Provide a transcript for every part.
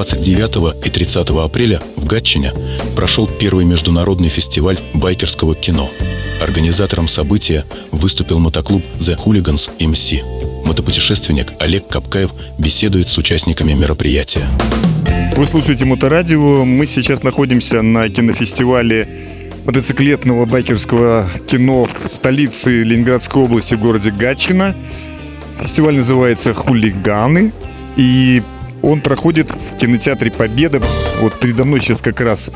29 и 30 апреля в Гатчине прошел первый международный фестиваль байкерского кино. Организатором события выступил мотоклуб The Hooligans MC. Мотопутешественник Олег Капкаев беседует с участниками мероприятия. Вы слушаете Моторадио. Мы сейчас находимся на кинофестивале мотоциклетного байкерского кино в столице Ленинградской области, в городе Гатчина. Фестиваль называется «Хулиганы». И он проходит в кинотеатре «Победа». Вот передо мной сейчас как раз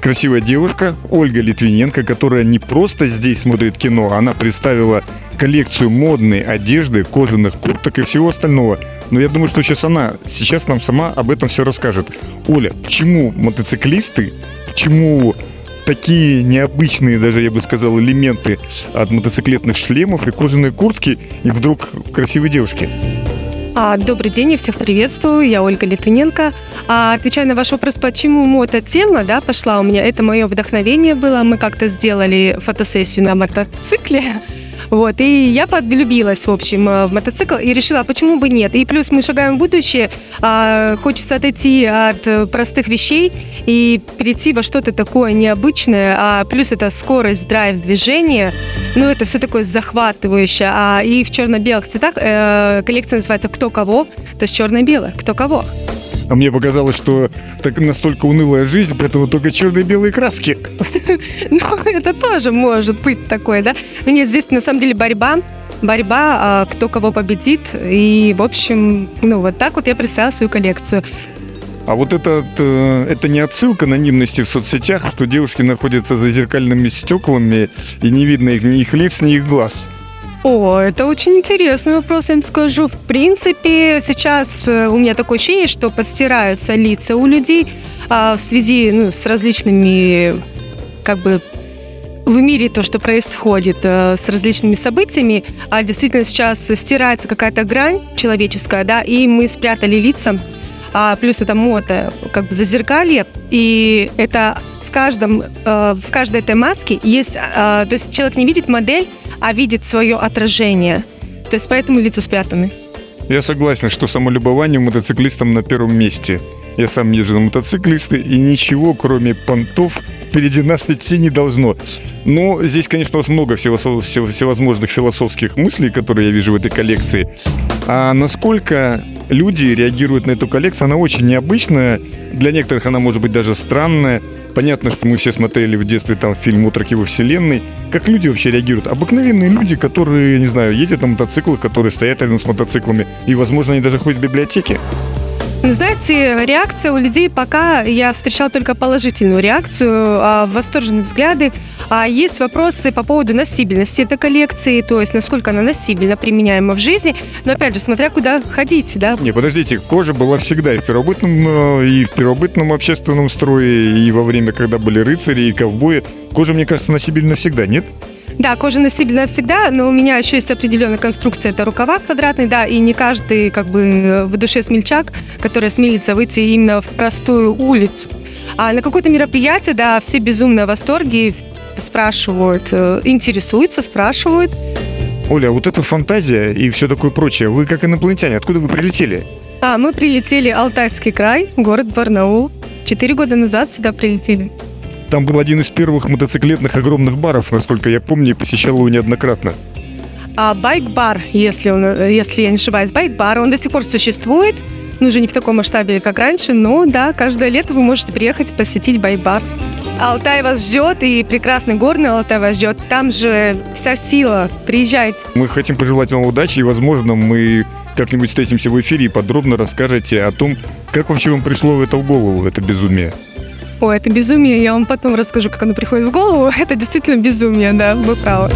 красивая девушка Ольга Литвиненко, которая не просто здесь смотрит кино, она представила коллекцию модной одежды, кожаных курток и всего остального. Но я думаю, что сейчас она сейчас нам сама об этом все расскажет. Оля, почему мотоциклисты, почему такие необычные, даже я бы сказал, элементы от мотоциклетных шлемов и кожаной куртки и вдруг красивой девушки? А, добрый день, я всех приветствую. Я Ольга Литвиненко. А, отвечая на ваш вопрос, почему мототема да, пошла у меня, это мое вдохновение было. Мы как-то сделали фотосессию на мотоцикле. Вот, и я влюбилась, в общем, э, в мотоцикл и решила, почему бы нет. И плюс мы шагаем в будущее, а, хочется отойти от э, простых вещей и перейти во что-то такое необычное, а плюс это скорость, драйв, движение, ну, это все такое захватывающее. А, и в черно-белых цветах э, коллекция называется «Кто кого», то есть черно-белое, кто кого. А мне показалось, что так настолько унылая жизнь, поэтому только черные и белые краски. Ну, это тоже может быть такое, да? Но нет, здесь на самом деле борьба борьба, а, кто кого победит. И, в общем, ну, вот так вот я представила свою коллекцию. А вот это, э, это не отсылка анонимности в соцсетях, что девушки находятся за зеркальными стеклами, и не видно их, ни их лиц, ни их глаз. О, это очень интересный вопрос, я им скажу. В принципе, сейчас э, у меня такое ощущение, что подстираются лица у людей а, в связи ну, с различными, как бы, в мире то, что происходит э, с различными событиями, а действительно сейчас стирается какая-то грань человеческая, да, и мы спрятали лица, а плюс это мото, как бы зазеркалье, и это в каждом, э, в каждой этой маске есть, э, то есть человек не видит модель, а видит свое отражение. То есть поэтому лица спрятаны. Я согласен, что самолюбование мотоциклистам на первом месте. Я сам езжу на мотоциклисты, и ничего, кроме понтов, впереди нас идти не должно. Но здесь, конечно, много всевозможных философских мыслей, которые я вижу в этой коллекции. А насколько люди реагируют на эту коллекцию, она очень необычная. Для некоторых она может быть даже странная. Понятно, что мы все смотрели в детстве там фильм «Утроки во вселенной». Как люди вообще реагируют? Обыкновенные люди, которые, не знаю, едут на мотоциклах, которые стоят рядом с мотоциклами, и, возможно, они даже ходят в библиотеке. Ну, знаете, реакция у людей пока я встречала только положительную реакцию, а, восторженные взгляды. А есть вопросы по поводу носибельности этой коллекции, то есть насколько она носибельно применяема в жизни. Но опять же, смотря куда ходить, да. Не, подождите, кожа была всегда и в первобытном, э, и в первобытном общественном строе, и во время, когда были рыцари и ковбои. Кожа, мне кажется, носибельна всегда, нет? Да, кожа носибельная всегда, но у меня еще есть определенная конструкция, это рукава квадратный, да, и не каждый как бы в душе смельчак, который смелится выйти именно в простую улицу. А на какое-то мероприятие, да, все безумно в восторге, спрашивают, э, интересуются, спрашивают. Оля, вот эта фантазия и все такое прочее, вы как инопланетяне, откуда вы прилетели? А, мы прилетели Алтайский край, город Барнаул. Четыре года назад сюда прилетели. Там был один из первых мотоциклетных огромных баров, насколько я помню, и посещал его неоднократно. А байк-бар, если, он, если я не ошибаюсь, байк-бар, он до сих пор существует. Ну, уже не в таком масштабе, как раньше, но да, каждое лето вы можете приехать посетить байк-бар. Алтай вас ждет, и прекрасный горный Алтай вас ждет. Там же вся сила. Приезжайте. Мы хотим пожелать вам удачи, и, возможно, мы как-нибудь встретимся в эфире и подробно расскажете о том, как вообще вам пришло это в голову, это безумие. Ой, это безумие, я вам потом расскажу, как оно приходит в голову. Это действительно безумие, да, вы правы.